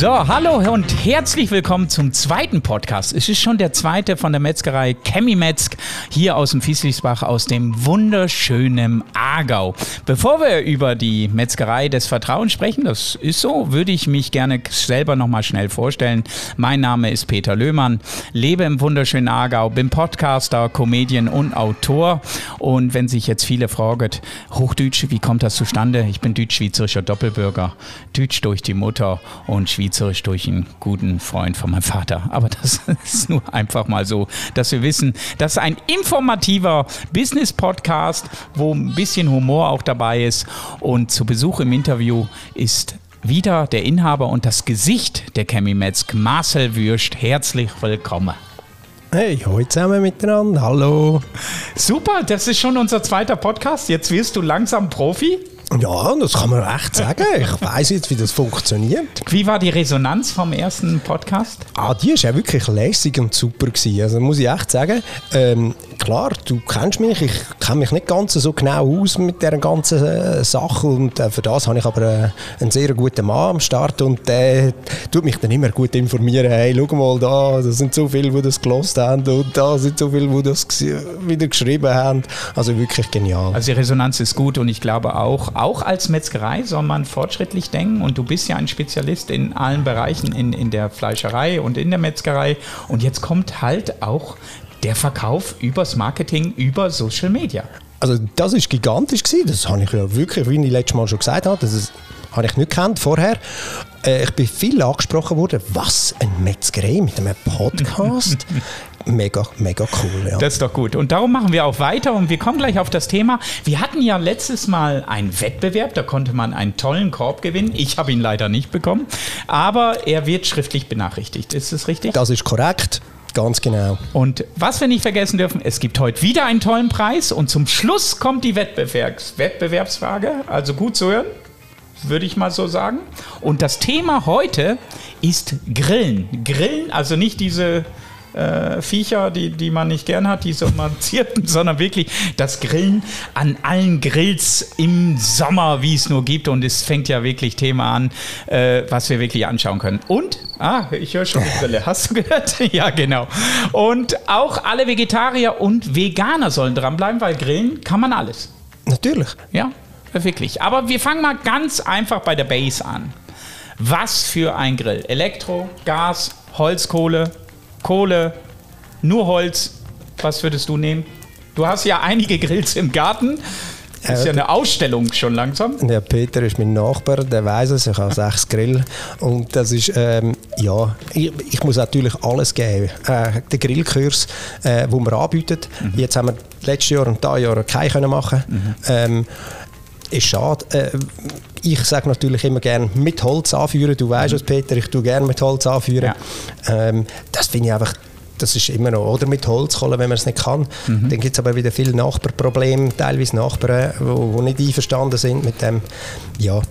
So, hallo und herzlich willkommen zum zweiten Podcast. Es ist schon der zweite von der Metzgerei Chemimetzg hier aus dem Fieslisbach aus dem wunderschönen Aargau. Bevor wir über die Metzgerei des Vertrauens sprechen, das ist so, würde ich mich gerne selber nochmal schnell vorstellen. Mein Name ist Peter Löhmann, lebe im wunderschönen Aargau, bin Podcaster, Comedian und Autor. Und wenn sich jetzt viele fragen, Hochdeutsch, wie kommt das zustande? Ich bin deutsch-schweizerischer Doppelbürger, Deutsch durch die Mutter und Schweizerisch durch einen guten Freund von meinem Vater. Aber das ist nur einfach mal so, dass wir wissen, das ist ein informativer Business-Podcast, wo ein bisschen Humor auch dabei ist. Und zu Besuch im Interview ist wieder der Inhaber und das Gesicht der Chemimetzg, Marcel Würst. Herzlich willkommen. Hey, hallo zusammen miteinander. Hallo. Super, das ist schon unser zweiter Podcast. Jetzt wirst du langsam Profi. Ja, das kann man echt sagen. Ich weiß jetzt, wie das funktioniert. Wie war die Resonanz vom ersten Podcast? Ah, die war ja wirklich lässig und super. Gewesen. Also muss ich echt sagen, ähm, klar, du kennst mich, ich kenne mich nicht ganz so genau aus mit dieser ganzen äh, Sache. Und äh, für das habe ich aber äh, einen sehr guten Mann am Start. Und der tut mich dann immer gut informieren. Hey, schau mal da, da sind so viele, die das gelost haben. Und da sind so viele, die das wieder geschrieben haben. Also wirklich genial. Also die Resonanz ist gut. Und ich glaube auch, auch als Metzgerei soll man fortschrittlich denken. Und du bist ja ein Spezialist in allen Bereichen, in, in der Fleischerei und in der Metzgerei. Und jetzt kommt halt auch der Verkauf übers Marketing, über Social Media. Also das ist gigantisch gewesen. Das habe ich ja wirklich, wie ich letztes Mal schon gesagt habe, das ist, habe ich nicht kennt vorher. Äh, ich bin viel angesprochen worden. Was ein Metzgerei mit einem Podcast. mega, mega cool. Ja. Das ist doch gut. Und darum machen wir auch weiter und wir kommen gleich auf das Thema. Wir hatten ja letztes Mal einen Wettbewerb, da konnte man einen tollen Korb gewinnen. Ich habe ihn leider nicht bekommen, aber er wird schriftlich benachrichtigt. Ist das richtig? Das ist korrekt. Ganz genau. Und was wir nicht vergessen dürfen, es gibt heute wieder einen tollen Preis und zum Schluss kommt die Wettbewerbs Wettbewerbsfrage. Also gut zu hören, würde ich mal so sagen. Und das Thema heute ist Grillen. Grillen, also nicht diese äh, Viecher, die, die man nicht gern hat, die so sondern wirklich das Grillen an allen Grills im Sommer, wie es nur gibt. Und es fängt ja wirklich Thema an, äh, was wir wirklich anschauen können. Und, ah, ich höre schon die Grille. Hast du gehört? ja, genau. Und auch alle Vegetarier und Veganer sollen dranbleiben, weil Grillen kann man alles. Natürlich. Ja, wirklich. Aber wir fangen mal ganz einfach bei der Base an. Was für ein Grill? Elektro, Gas, Holzkohle, Kohle, nur Holz. Was würdest du nehmen? Du hast ja einige Grills im Garten. Das ist ja eine Ausstellung schon langsam. Der Peter ist mein Nachbar, der weiß es. Ich habe sechs Grill. Und das ist, ähm, ja, ich, ich, muss natürlich alles geben. Äh, den Grillkurs, äh, den wir anbieten. Mhm. Jetzt haben wir letztes Jahr und dieses Jahr keinen machen mhm. ähm, ist schade. Äh, ich sage natürlich immer gerne mit Holz anführen. Du weißt es, Peter, ich tue gerne mit Holz anführen. Ja. Ähm, das finde ich einfach das ist immer noch, oder mit Holzkohle, wenn man es nicht kann. Mhm. Dann gibt es aber wieder viele Nachbarprobleme, teilweise Nachbarn, die nicht einverstanden sind mit dem. Ja,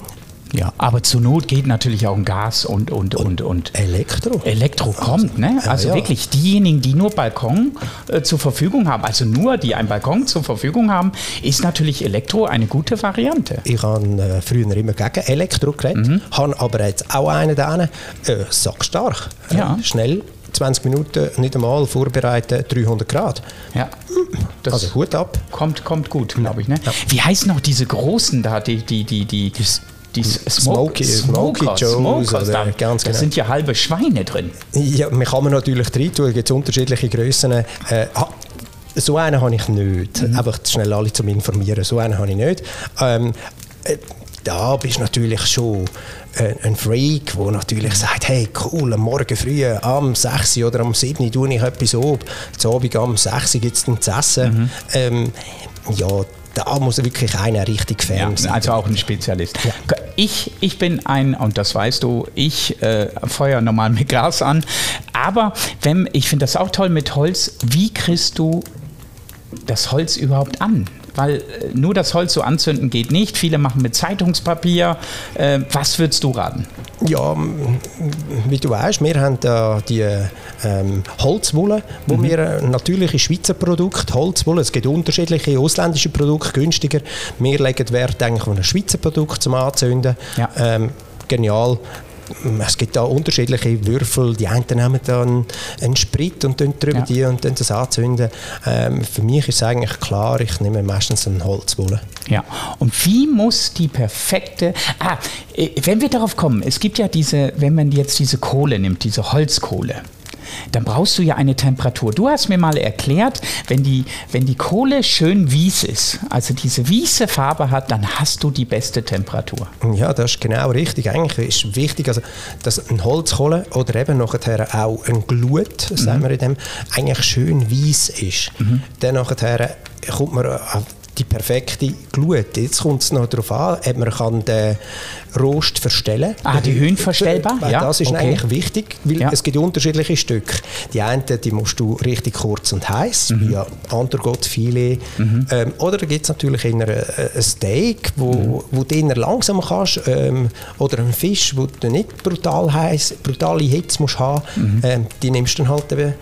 ja, aber zur Not geht natürlich auch ein Gas und, und, und, und Elektro. Elektro kommt, ne? Also ja, ja. wirklich diejenigen, die nur Balkon äh, zur Verfügung haben, also nur die einen Balkon zur Verfügung haben, ist natürlich Elektro eine gute Variante. Ich habe äh, früher immer gegen Elektro geredet, mhm. habe aber jetzt auch einen da äh, sackstark. Äh, ja. Schnell 20 Minuten nicht einmal vorbereiten, 300 Grad. Ja. Das also Hut ab. Kommt, kommt gut, glaube ich. Ne? Ja. Wie heißen noch diese großen da, die, die, die, die, die Smoky, Smoky Joes. Smokers, ganz genau. Da sind ja halbe Schweine drin. Ja, man kann man natürlich drin tun, es gibt unterschiedliche Grössen. Äh, so einen habe ich nicht. Mhm. Einfach schnell alle zum Informieren. So einen habe ich nicht. Ähm, äh, da bist du natürlich schon äh, ein Freak, der natürlich sagt, hey cool, am Morgen früh am 6 oder am 7 tue ich etwas ab, zu Abend am 6 gibt es dann zu essen. Mhm. Ähm, ja, da muss wirklich einer richtig Fan ja, sein. Also auch ein Spezialist. Ja. Ich, ich bin ein, und das weißt du, ich äh, feuer normal mit Gas an, aber wenn, ich finde das auch toll mit Holz, wie kriegst du das Holz überhaupt an? weil äh, nur das Holz so anzünden geht nicht. Viele machen mit Zeitungspapier. Äh, was würdest du raten? Ja, wie du weißt, wir haben da die ähm, Holzwolle, wo mhm. wir ein natürliches Schweizer Produkt, Holzwolle, es gibt unterschiedliche ausländische Produkte, günstiger. Wir legen Wert eigentlich auf ein Schweizer Produkt zum Anzünden. Ja. Ähm, genial es gibt da unterschiedliche Würfel. Die einen nehmen dann einen Sprit und dann drüber ja. die und dann das anzünden. Ähm, für mich ist es eigentlich klar, ich nehme meistens einen Holzwolle. Ja, und wie muss die perfekte. Ah, äh, wenn wir darauf kommen, es gibt ja diese, wenn man jetzt diese Kohle nimmt, diese Holzkohle dann brauchst du ja eine Temperatur. Du hast mir mal erklärt, wenn die, wenn die Kohle schön wies ist, also diese wiese Farbe hat, dann hast du die beste Temperatur. Ja, das ist genau richtig. Eigentlich ist wichtig, also, dass ein Holzkohle oder eben nachher auch ein Glut, mhm. sagen wir in dem, eigentlich schön weiß ist. Mhm. Dann nachher kommt man die perfekte Glut. Jetzt kommt es noch darauf an, ob man kann den Rost verstellen kann. Ah, die Höhen verstellbar? Ja, das ist okay. eigentlich wichtig, weil ja. es gibt unterschiedliche Stücke. Die einen, die musst du richtig kurz und heiß, mhm. wie Antergottfilet. Mhm. Ähm, oder da gibt es natürlich in einer, ein Steak, wo, mhm. wo du eher langsam kannst, ähm, oder ein Fisch, wo du nicht brutal heiß, brutale Hitze musst haben. Mhm. Ähm, die nimmst du dann halt eben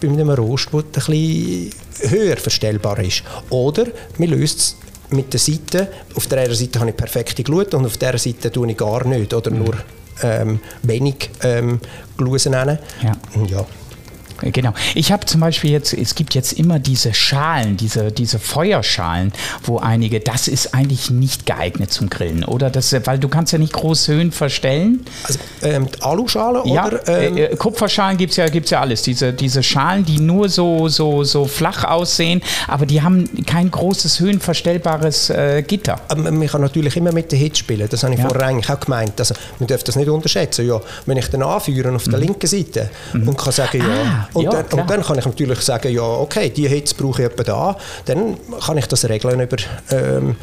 bei einem Rost, der ein bisschen höher verstellbar ist. Oder man löst es mit der Seite. Auf der einen Seite habe ich perfekte Glut und auf der Seite tue ich gar nicht oder nur ähm, wenig ähm, Glusen Ja. ja. Genau. Ich habe zum Beispiel jetzt, es gibt jetzt immer diese Schalen, diese, diese Feuerschalen, wo einige, das ist eigentlich nicht geeignet zum Grillen, oder? Das, weil du kannst ja nicht groß Höhen verstellen. Also ähm, Aluschale ja, oder? Ähm äh, äh Kupferschalen gibt es ja, gibt's ja alles. Diese, diese Schalen, die nur so, so, so flach aussehen, aber die haben kein großes höhenverstellbares äh, Gitter. Aber man kann natürlich immer mit der Hitze spielen, das habe ich ja. vorher eigentlich auch gemeint. Also, man darf das nicht unterschätzen. Ja, wenn ich den anführe auf der mhm. linken Seite mhm. und kann sagen, ja, ah und, ja, dann, und, dann, kann ich natürlich sagen, ja, okay, die Hitze brauche ich etwa da. Dann kann ich das regeln über, ähm,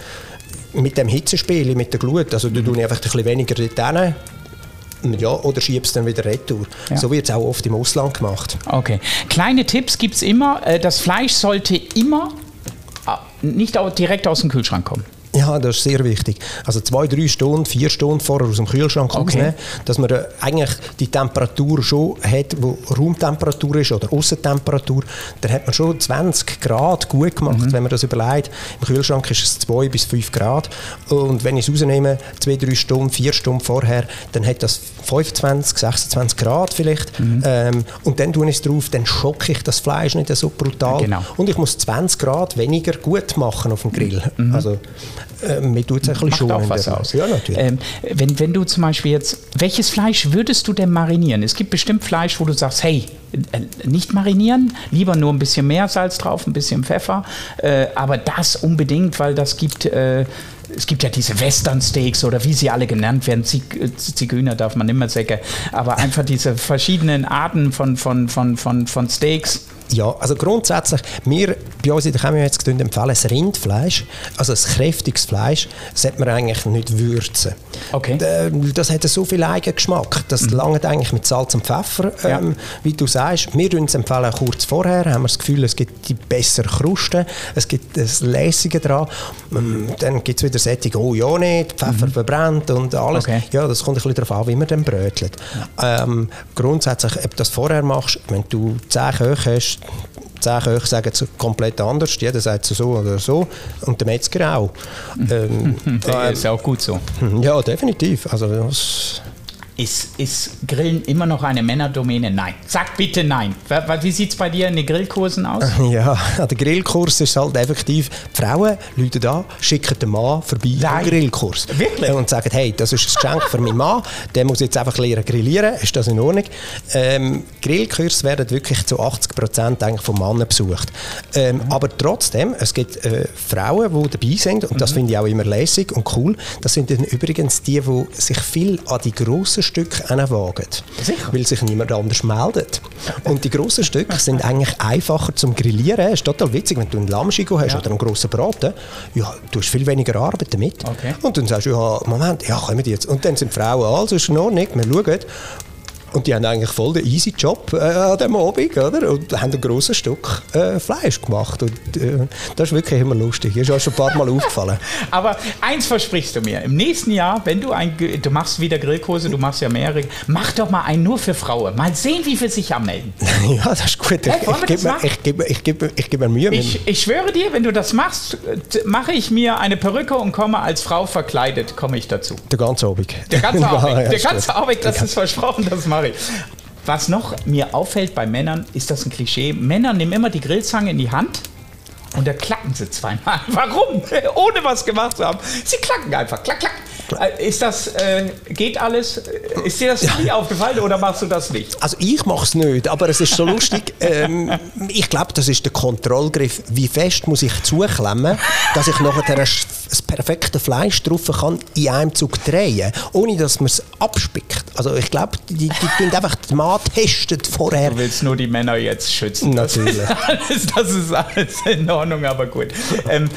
mit dem Hitzespiel, mit der Glut. Also du mhm. tue ich einfach ein bisschen weniger dort ja, oder schiebst dann wieder retour. Ja. So wird es auch oft im Ausland gemacht. Okay. Kleine Tipps gibt es immer. Äh, das Fleisch sollte immer äh, nicht direkt aus dem Kühlschrank kommen. Ja, das ist sehr wichtig. Also zwei, drei Stunden, vier Stunden vorher aus dem Kühlschrank okay. rausnehmen, dass man äh, eigentlich die Temperatur schon hat, wo Raumtemperatur ist oder Aussentemperatur, dann hat man schon 20 Grad gut gemacht, mhm. wenn man das überlegt. Im Kühlschrank ist es 2 bis 5 Grad und wenn ich es rausnehme, zwei, drei Stunden, vier Stunden vorher, dann hat das 25, 26 Grad vielleicht mhm. ähm, und dann tue ich es drauf, dann schocke ich das Fleisch nicht so brutal genau. und ich muss 20 Grad weniger gut machen auf dem Grill. Mhm. Also mir tut es ein bisschen auch was aus. Ja, natürlich. Ähm, wenn, wenn du zum Beispiel jetzt, welches Fleisch würdest du denn marinieren? Es gibt bestimmt Fleisch, wo du sagst, hey, äh, nicht marinieren, lieber nur ein bisschen mehr Salz drauf, ein bisschen Pfeffer, äh, aber das unbedingt, weil das gibt... Äh, es gibt ja diese Western Steaks oder wie sie alle genannt werden, Zig äh, Zigeuner darf man immer sagen, aber einfach diese verschiedenen Arten von, von, von, von, von Steaks ja, also grundsätzlich, wir bei uns in der Chemie jetzt empfehlen, das Rindfleisch, also das kräftiges Fleisch, sollte man eigentlich nicht würzen. Okay. Das hat so viel Eigengeschmack, das mhm. langt eigentlich mit Salz und Pfeffer, ja. ähm, wie du sagst. Wir empfehlen es empfehlen kurz vorher, haben wir das Gefühl, es gibt die bessere Kruste, es gibt das Lässige dran. Ähm, dann gibt es wieder Sättig, oh ja nicht, Pfeffer mhm. verbrennt und alles. Okay. Ja, das kommt ein bisschen darauf an, wie man dann brötelt. Ja. Ähm, grundsätzlich, ob du das vorher machst, wenn du 10 Köche hast, zehn Köche sagen es komplett anders. Jeder sagt es so oder so. Und der Metzger auch. Ähm, das ist auch gut so. Ja, definitiv. Also das ist, ist Grillen immer noch eine Männerdomäne? Nein. Sag bitte nein. Wie sieht es bei dir in den Grillkursen aus? Ja, an den Grillkurs ist halt effektiv, die Frauen Leute da, schicken den Mann vorbei nein. am Grillkurs. Wirklich? Und sagen, hey, das ist ein Geschenk für meinen Mann, der muss jetzt einfach lernen grillieren, ist das in Ordnung? Ähm, Grillkurse werden wirklich zu 80 Prozent von Männern besucht. Ähm, mhm. Aber trotzdem, es gibt äh, Frauen, die dabei sind und mhm. das finde ich auch immer lässig und cool. Das sind dann übrigens die, die sich viel an die grossen Stücke wagen. Sicher? Weil sich niemand anders meldet. Und die grossen Stücke sind eigentlich einfacher zum Grillieren. Es ist total witzig, wenn du einen Lammschigo hast ja. oder einen grossen Braten, ja, du hast viel weniger Arbeit damit. Okay. Und dann sagst du, ja, Moment, ja, kommen die jetzt. Und dann sind die Frauen, alles ist in Ordnung, wir schauen. Und die haben eigentlich voll den easy Job äh, an diesem Abend, oder? Und haben ein grosses Stück äh, Fleisch gemacht. Und äh, das ist wirklich immer lustig. Das ist auch schon ein paar Mal aufgefallen. Aber eins versprichst du mir. Im nächsten Jahr, wenn du ein, du machst wieder Grillkurse, du machst ja mehrere, mach doch mal einen nur für Frauen. Mal sehen, wie viele sich anmelden. ja, das ist gut. Ich, Hey, ich gebe mir, ich gebe, ich gebe, ich gebe mir Mühe. Ich, ich schwöre dir, wenn du das machst, mache ich mir eine Perücke und komme als Frau verkleidet, komme ich dazu. Der ganze Abend. Der ganze Abend, ja, der ganze. Abend, das ist versprochen, das mache ich. Was noch mir auffällt bei Männern, ist das ein Klischee. Männer nehmen immer die Grillzange in die Hand und da klacken sie zweimal. Warum? Ohne was gemacht zu haben. Sie klacken einfach. Klack, klack. Äh, Ist das, äh, geht alles? Äh, Ist dir das nie aufgefallen oder machst du das nicht? Also ich mache es nicht, aber es ist so lustig. Ähm, ich glaube, das ist der Kontrollgriff. Wie fest muss ich zuklemmen, dass ich nachher das perfekte Fleisch drauf kann in einem Zug drehen, ohne dass man es abspickt. Also ich glaube, die, die tun einfach Mann testen vorher. Du willst nur die Männer jetzt schützen. Natürlich. Das ist alles, das ist alles in Ordnung, aber gut. Ähm,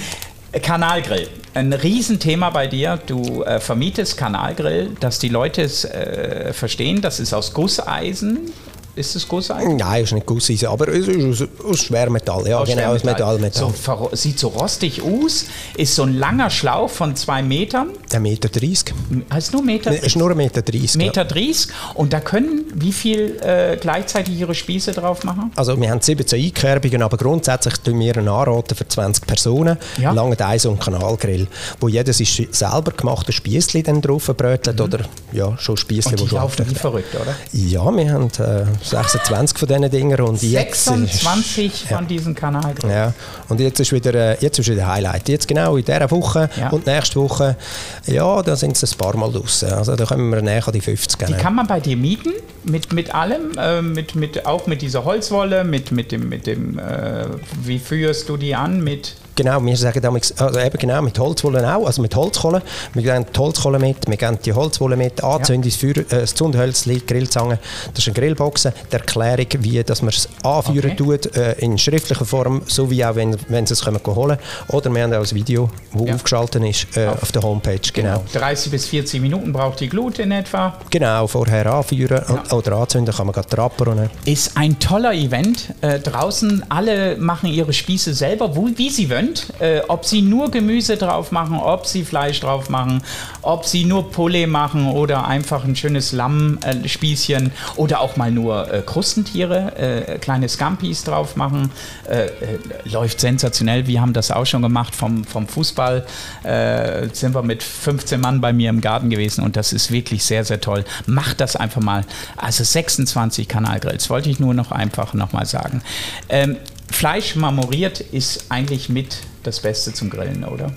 Kanalgrill. Ein Riesenthema bei dir. Du äh, vermietest Kanalgrill, dass die Leute es äh, verstehen. Das ist aus Gusseisen. Ist es Gusseisen? Nein, ist nicht Gusseisen, aber es ist aus, aus Schwermetall. Ja, Aus genau, aus Metall. Metall. So, sieht so rostig aus. Ist so ein langer Schlauch von zwei Metern. Ein Meter 30. Heißt nur Meter. Ist nur ein Meter 30. ja. Meter 30. Und da können wie viel äh, gleichzeitig ihre Spieße drauf machen? Also wir haben 17 Einkerbungen, aber grundsätzlich tun wir einen anraten für 20 Personen. Ja. Lange Eis und Kanalgrill, wo jeder sein selber gemachte Spießli dann drauf brötelt oder ja, schon Spießli, Mhm. Und die schon laufen verrückt, oder? Ja, wir haben äh, 26 von diesen Dingern und jetzt... ist- 26 von diesen Kanalgrillen. Ja, und jetzt ist wieder, äh, jetzt ist wieder Highlight. Jetzt genau in dieser Woche Ja. und nächste Woche, ja, da sind es ein paar Mal draussen. Also da kommen wir näher an die 50. Die kann man bei dir mieten, mit, mit allem, äh, mit, mit, auch mit dieser Holzwolle, mit, mit dem, mit dem äh, wie führst du die an? Mit Genau, wir sagen damals, also eben genau mit Holzwolle auch, also mit Holzkohle. Wir geben die Holzkohle mit, wir geben die Holzwolle mit, anzünden, das, Feuer, äh, das Zündhölzli, die Grillzange, das ist eine Grillbox, die Erklärung, wie dass man es anführen Okay. tut, äh, in schriftlicher Form, so wie auch, wenn, wenn sie es holen Oder wir haben auch ein Video, das Ja. aufgeschaltet ist äh, auf der Homepage, genau. 30 bis 40 Minuten braucht die Glut in etwa. Genau, vorher anführen und, oder anzünden, kann man gerade trappern. Ist ein toller Event. Äh, draußen alle machen ihre Spieße selber, wo, wie sie wollen. Äh, ob sie nur Gemüse drauf machen, ob sie Fleisch drauf machen, ob sie nur Poulet machen oder einfach ein schönes Lammspießchen oder auch mal nur äh, Krustentiere, äh, kleine Scampis drauf machen. Äh, äh, läuft sensationell. Wir haben das auch schon gemacht vom, vom Fußball. Äh, sind wir mit 15 Mann bei mir im Garten gewesen und das ist wirklich sehr, sehr toll. Macht das einfach mal. Also 26 Kanalgrills, wollte ich nur noch einfach nochmal sagen. Ähm, Fleisch marmoriert ist eigentlich mit das Beste zum Grillen, oder?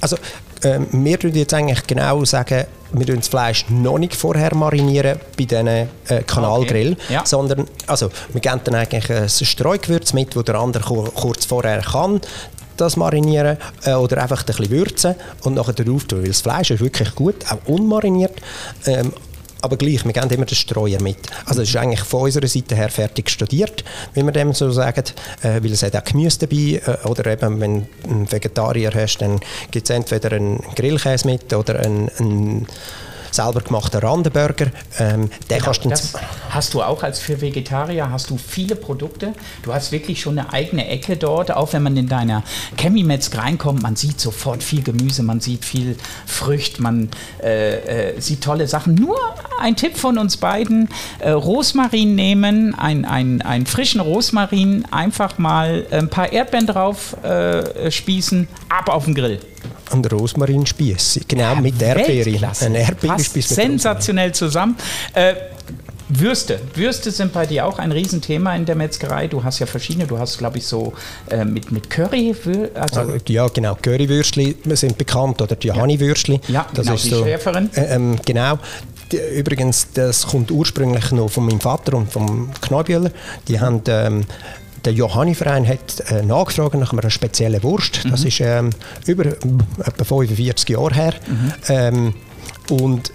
Also, ähm, wir würden jetzt eigentlich genau sagen, wir tun das Fleisch noch nicht vorher marinieren bei diesen äh, Kanalgrill, Okay, ja. sondern also, wir geben dann eigentlich ein Streugewürz mit, wo der andere kur- kurz vorher kann das marinieren äh, oder einfach ein bisschen würzen und nachher darauf tun, weil das Fleisch ist wirklich gut, auch unmariniert. Ähm, aber gleich, wir geben immer den Streuer mit. Also es ist eigentlich von unserer Seite her fertig studiert, wie wir dem so sagen, äh, weil es hat auch Gemüse dabei äh, oder eben, wenn du einen Vegetarier hast, dann gibt es entweder einen Grillkäse mit oder einen, einen selber gemachten Randenburger. Ähm, den Genau, kannst das hast du auch als für Vegetarier, hast du viele Produkte. Du hast wirklich schon eine eigene Ecke dort. Auch wenn man in deiner Chemiemetz reinkommt, man sieht sofort viel Gemüse, man sieht viel Frücht, man äh, äh, sieht tolle Sachen. Nur ein Tipp von uns beiden, äh, Rosmarin nehmen, ein, ein, einen frischen Rosmarin, einfach mal ein paar Erdbeeren drauf äh, spießen, ab auf den Grill. an Rosmarinspieß. Genau, mit Erdbeere. Weltklasse. Ein Passt sensationell zusammen. Äh, Würste. Würste sind bei dir auch ein Riesenthema in der Metzgerei. Du hast ja verschiedene. Du hast, glaube ich, so äh, mit, mit Curry. Also. Ja, genau. Currywürstli sind bekannt oder die Johanni-Würstli. Ja, das genau, ist die so, Schäferin. Äh, ähm, genau. Die, übrigens, das kommt ursprünglich noch von meinem Vater und vom Kneubühler. Die haben ähm, der Johanni-Verein hat äh, nachgefragt nach einer speziellen Wurst. Das Mhm. ist ähm, über äh, etwa 45 Jahre her. Mhm. Ähm, und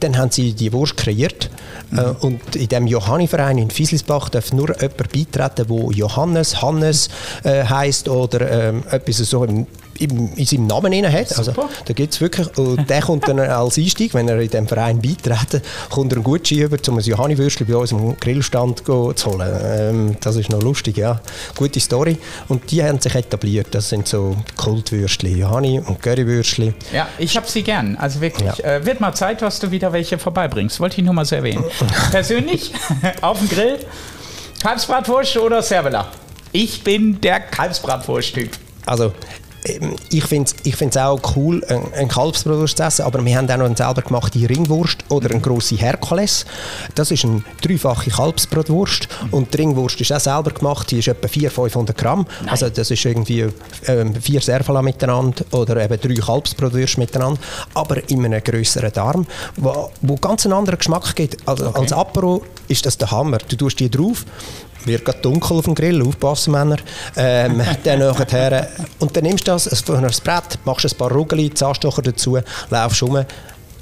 dann haben sie die Wurst kreiert. Mhm. Äh, und in dem Johanni-Verein in Fieslisbach darf nur jemand beitreten, der Johannes, Hannes äh, heißt oder ähm, etwas so im in, in seinem Namen drin hat. Also, da gibt es wirklich, und der kommt dann als Einstieg, wenn er in diesem Verein beitreten, kommt er einen Gutschein über, um ein Johani-Würstchen bei uns am Grillstand zu holen. Ähm, das ist noch lustig, ja. Gute Story. Und die haben sich etabliert. Das sind so Kultwürstchen, Johani und Currywürstchen. Ja, ich habe sie gern. Also wirklich. Ja. Äh, wird mal Zeit, dass du wieder welche vorbeibringst. Wollte ich nur mal so erwähnen. Persönlich, auf dem Grill, Kalbsbratwurst oder Cervela? Ich bin der Kalbsbratwurst-Typ. Also ich finde es ich auch cool, ein Kalbsbrust zu essen, aber wir haben auch noch eine selber gemachte Ringwurst oder eine grosse Herkules. Das ist eine dreifache Kalbsbratwurst und die Ringwurst ist auch selber gemacht, die ist etwa 400-500 Gramm. Nein. Also das ist irgendwie ähm, vier Servala miteinander oder eben drei Kalbsbratwürste miteinander, aber in einem grösseren Darm, wo, wo ganz einen anderen Geschmack gibt. Also okay. Als Apero ist das der Hammer. Du tust die drauf, wird gerade dunkel auf dem Grill, aufpassen Männer. Ähm, dann nachher, und dann nimmst du das von einem Brett, machst ein paar Rugeli, Zahnstocher dazu, laufst rum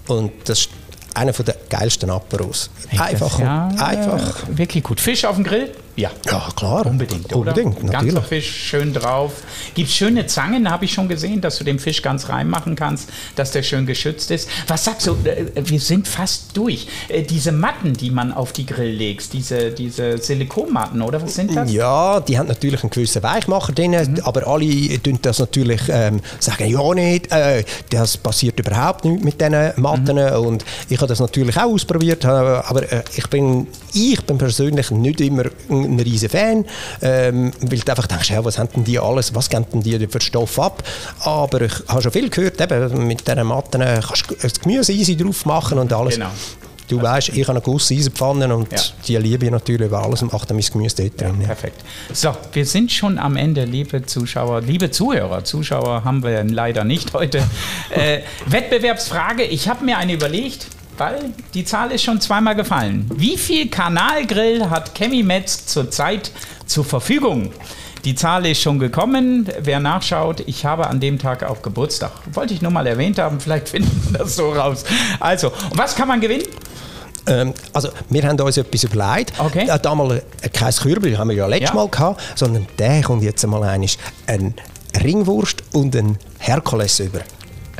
und das ist einer der geilsten Aperos. Einfach, ja, einfach. Wirklich gut. Fisch auf dem Grill? Ja. Ja, klar. Unbedingt, oder? Unbedingt, natürlich. Ganzer Fisch schön drauf. Gibt schöne Zangen, habe ich schon gesehen, dass du den Fisch ganz reinmachen kannst, dass der schön geschützt ist. Was sagst du? Äh, wir sind fast durch. Äh, diese Matten, die man auf die Grill legst, diese, diese Silikonmatten, oder was sind das? Ja, die haben natürlich einen gewissen Weichmacher drin, mhm. aber alle tun das natürlich ähm, sagen, ja nicht, äh, das passiert überhaupt nicht mit diesen Matten mhm. und ich habe das natürlich auch ausprobiert, aber äh, ich bin, ich bin persönlich nicht immer ein riesen Fan, ähm, weil du einfach denkst, ja, was haben denn die alles, was geben denn die für Stoff ab? Aber ich habe schon viel gehört, eben, mit diesen Matten kannst du das Gemüse easy drauf machen und alles. Genau. Du weißt, ich habe eine große Eisenpfanne und ja. die liebe ich natürlich über alles und mache dann mein Gemüse dort drin. Ja, perfekt. So, wir sind schon am Ende, liebe Zuschauer, liebe Zuhörer. Zuschauer haben wir leider nicht heute. äh, Wettbewerbsfrage, ich habe mir eine überlegt weil die Zahl ist schon zweimal gefallen. Wie viel Kanalgrill hat Chemie Metz zurzeit zur Verfügung? Die Zahl ist schon gekommen. Wer nachschaut, ich habe an dem Tag auch Geburtstag. Wollte ich nur mal erwähnt haben, vielleicht finden wir das so raus. Also, was kann man gewinnen? Ähm, also, wir haben uns etwas überlegt. Okay. Äh, damals äh, kein Kürbel, haben wir ja letztes ja. Mal gehabt, sondern der kommt jetzt einmal ein, ein Ringwurst und ein Herkules über.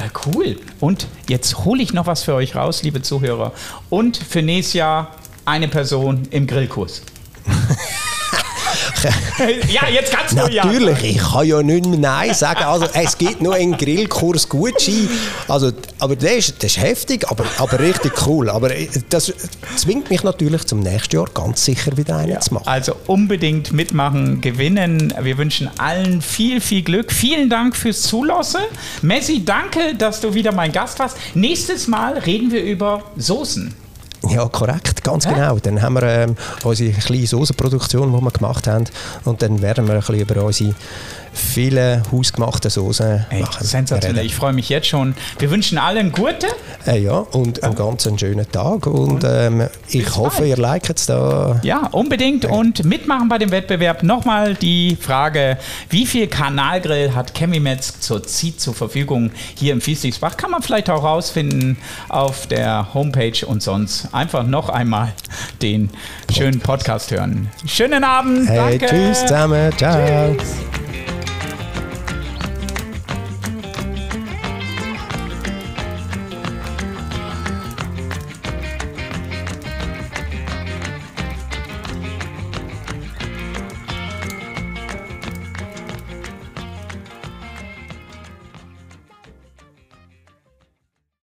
Äh, cool. Und jetzt hole ich noch was für euch raus, liebe Zuhörer. Und für nächstes Jahr eine Person im Grillkurs. ja, jetzt kannst du ja. Natürlich, ich kann ja nicht mehr Nein sagen. Also, es gibt nur einen Grillkurs Gutschein. Also, aber das ist, das ist heftig, aber, aber richtig cool. Aber das zwingt mich natürlich zum nächsten Jahr ganz sicher wieder einen ja. zu machen. Also unbedingt mitmachen, gewinnen. Wir wünschen allen viel, viel Glück. Vielen Dank fürs Zulassen. Messi, danke, dass du wieder mein Gast warst. Nächstes Mal reden wir über Soßen. Ja, korrekt, ganz Hä? genau. Dann haben wir ähm, unsere kleine Soßenproduktion, die wir gemacht haben. Und dann werden wir ein bisschen über unsere viele hausgemachte Soßen machen. Sensationell, ich freue mich jetzt schon. Wir wünschen allen gute. Äh, ja, und einen ganz schönen Tag. Und ähm, ich hoffe, bald. ihr liket es da. Ja, unbedingt. Und mitmachen bei dem Wettbewerb. Nochmal die Frage, wie viel Kanalgrill hat Chemimetz zurzeit zur Verfügung hier im Fieslingsbach? Kann man vielleicht auch rausfinden auf der Homepage und sonst einfach noch einmal den schönen Podcast hören. Schönen Abend. Hey, danke. Tschüss zusammen. Ciao. Tschüss.